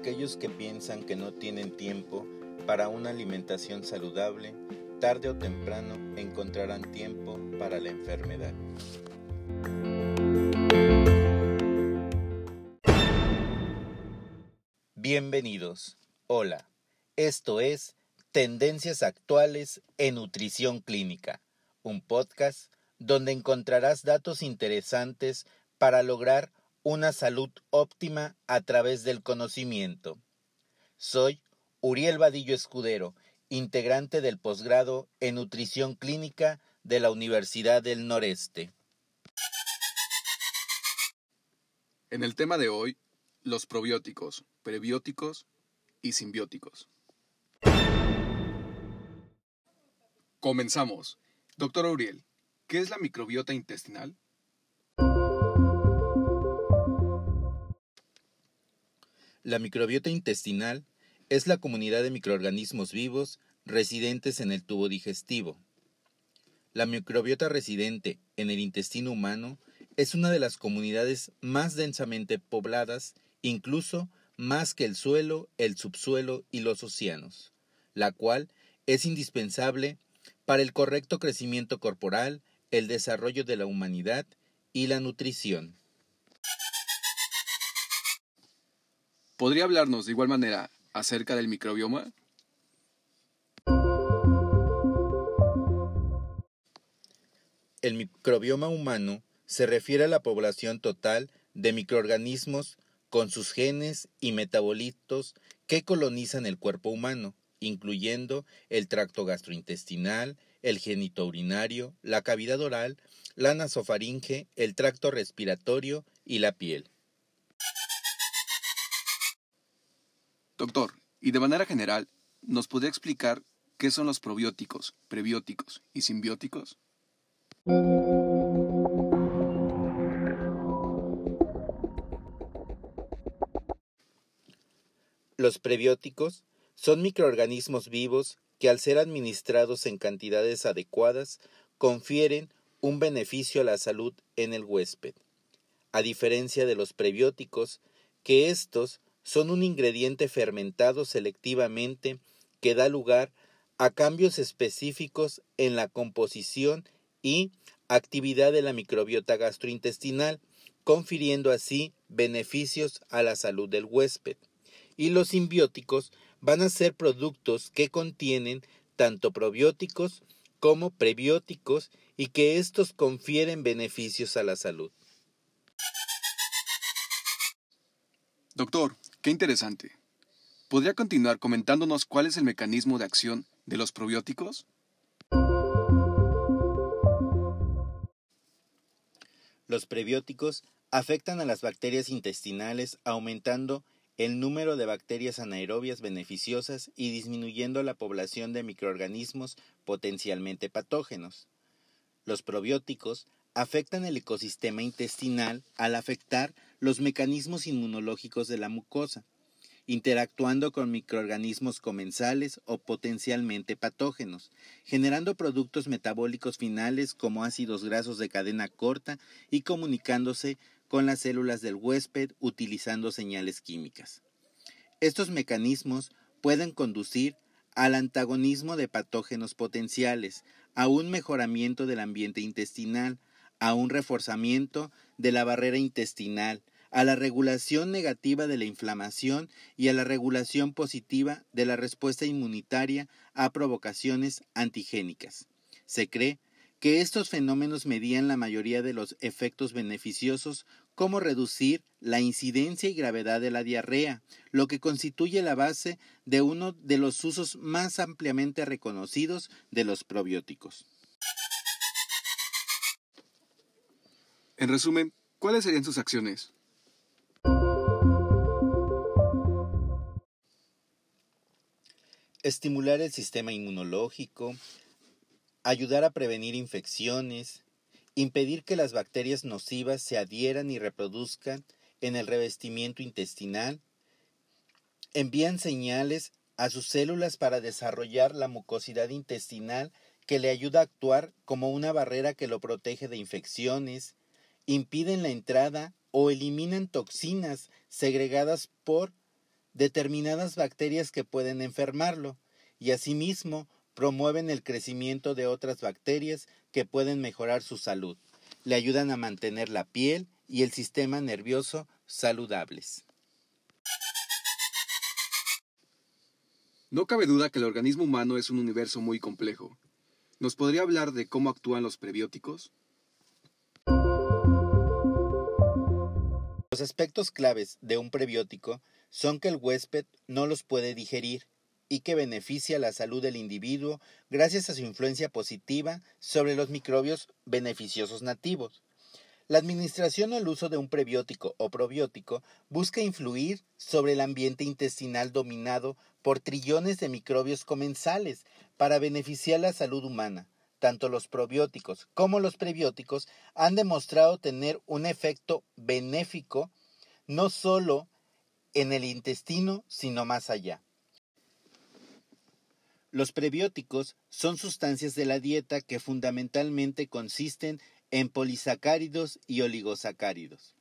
aquellos que piensan que no tienen tiempo para una alimentación saludable, tarde o temprano encontrarán tiempo para la enfermedad. Bienvenidos. Hola. Esto es Tendencias Actuales en Nutrición Clínica, un podcast donde encontrarás datos interesantes para lograr una salud óptima a través del conocimiento. Soy Uriel Vadillo Escudero, integrante del posgrado en Nutrición Clínica de la Universidad del Noreste. En el tema de hoy, los probióticos, prebióticos y simbióticos. Comenzamos. Doctor Uriel, ¿qué es la microbiota intestinal? La microbiota intestinal es la comunidad de microorganismos vivos residentes en el tubo digestivo. La microbiota residente en el intestino humano es una de las comunidades más densamente pobladas, incluso más que el suelo, el subsuelo y los océanos, la cual es indispensable para el correcto crecimiento corporal, el desarrollo de la humanidad y la nutrición. ¿Podría hablarnos de igual manera acerca del microbioma? El microbioma humano se refiere a la población total de microorganismos con sus genes y metabolitos que colonizan el cuerpo humano, incluyendo el tracto gastrointestinal, el genito urinario, la cavidad oral, la nasofaringe, el tracto respiratorio y la piel. Doctor, y de manera general, ¿nos podría explicar qué son los probióticos, prebióticos y simbióticos? Los prebióticos son microorganismos vivos que al ser administrados en cantidades adecuadas confieren un beneficio a la salud en el huésped. A diferencia de los prebióticos, que estos son un ingrediente fermentado selectivamente que da lugar a cambios específicos en la composición y actividad de la microbiota gastrointestinal, confiriendo así beneficios a la salud del huésped. Y los simbióticos van a ser productos que contienen tanto probióticos como prebióticos y que estos confieren beneficios a la salud. Doctor, qué interesante. ¿Podría continuar comentándonos cuál es el mecanismo de acción de los probióticos? Los prebióticos afectan a las bacterias intestinales aumentando el número de bacterias anaerobias beneficiosas y disminuyendo la población de microorganismos potencialmente patógenos. Los probióticos afectan el ecosistema intestinal al afectar los mecanismos inmunológicos de la mucosa, interactuando con microorganismos comensales o potencialmente patógenos, generando productos metabólicos finales como ácidos grasos de cadena corta y comunicándose con las células del huésped utilizando señales químicas. Estos mecanismos pueden conducir al antagonismo de patógenos potenciales, a un mejoramiento del ambiente intestinal, a un reforzamiento de la barrera intestinal, a la regulación negativa de la inflamación y a la regulación positiva de la respuesta inmunitaria a provocaciones antigénicas. Se cree que estos fenómenos medían la mayoría de los efectos beneficiosos como reducir la incidencia y gravedad de la diarrea, lo que constituye la base de uno de los usos más ampliamente reconocidos de los probióticos. En resumen, ¿cuáles serían sus acciones? Estimular el sistema inmunológico, ayudar a prevenir infecciones, impedir que las bacterias nocivas se adhieran y reproduzcan en el revestimiento intestinal, envían señales a sus células para desarrollar la mucosidad intestinal que le ayuda a actuar como una barrera que lo protege de infecciones, impiden la entrada o eliminan toxinas segregadas por determinadas bacterias que pueden enfermarlo y asimismo promueven el crecimiento de otras bacterias que pueden mejorar su salud. Le ayudan a mantener la piel y el sistema nervioso saludables. No cabe duda que el organismo humano es un universo muy complejo. ¿Nos podría hablar de cómo actúan los prebióticos? Los aspectos claves de un prebiótico son que el huésped no los puede digerir y que beneficia la salud del individuo gracias a su influencia positiva sobre los microbios beneficiosos nativos. La administración o el uso de un prebiótico o probiótico busca influir sobre el ambiente intestinal dominado por trillones de microbios comensales para beneficiar la salud humana. Tanto los probióticos como los prebióticos han demostrado tener un efecto benéfico no solo en el intestino, sino más allá. Los prebióticos son sustancias de la dieta que fundamentalmente consisten en polisacáridos y oligosacáridos.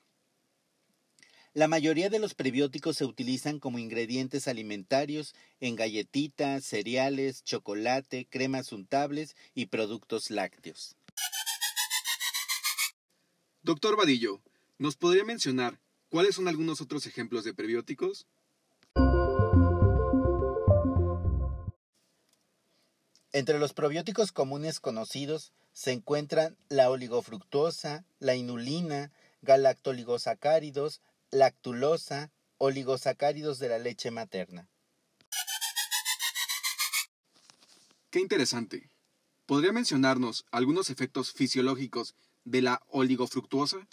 La mayoría de los prebióticos se utilizan como ingredientes alimentarios en galletitas, cereales, chocolate, cremas untables y productos lácteos. Doctor Vadillo, ¿nos podría mencionar cuáles son algunos otros ejemplos de prebióticos? Entre los probióticos comunes conocidos se encuentran la oligofructosa, la inulina, galactoligosacáridos, lactulosa, oligosacáridos de la leche materna. Qué interesante. ¿Podría mencionarnos algunos efectos fisiológicos de la oligofructuosa?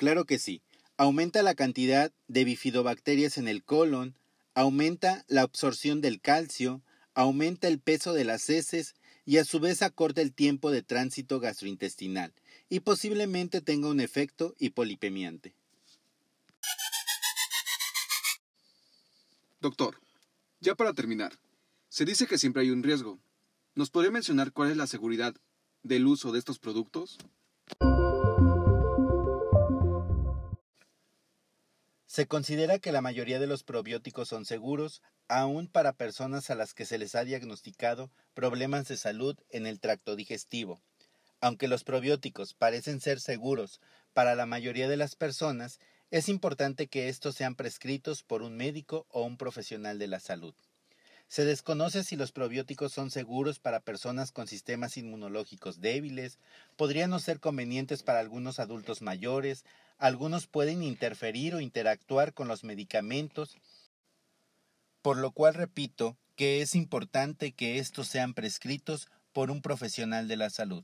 Claro que sí. Aumenta la cantidad de bifidobacterias en el colon, aumenta la absorción del calcio, aumenta el peso de las heces y a su vez acorta el tiempo de tránsito gastrointestinal y posiblemente tenga un efecto hipolipemiante. Doctor, ya para terminar, se dice que siempre hay un riesgo. ¿Nos podría mencionar cuál es la seguridad del uso de estos productos? Se considera que la mayoría de los probióticos son seguros, aún para personas a las que se les ha diagnosticado problemas de salud en el tracto digestivo. Aunque los probióticos parecen ser seguros para la mayoría de las personas, es importante que estos sean prescritos por un médico o un profesional de la salud. Se desconoce si los probióticos son seguros para personas con sistemas inmunológicos débiles, podrían no ser convenientes para algunos adultos mayores, algunos pueden interferir o interactuar con los medicamentos, por lo cual repito que es importante que estos sean prescritos por un profesional de la salud.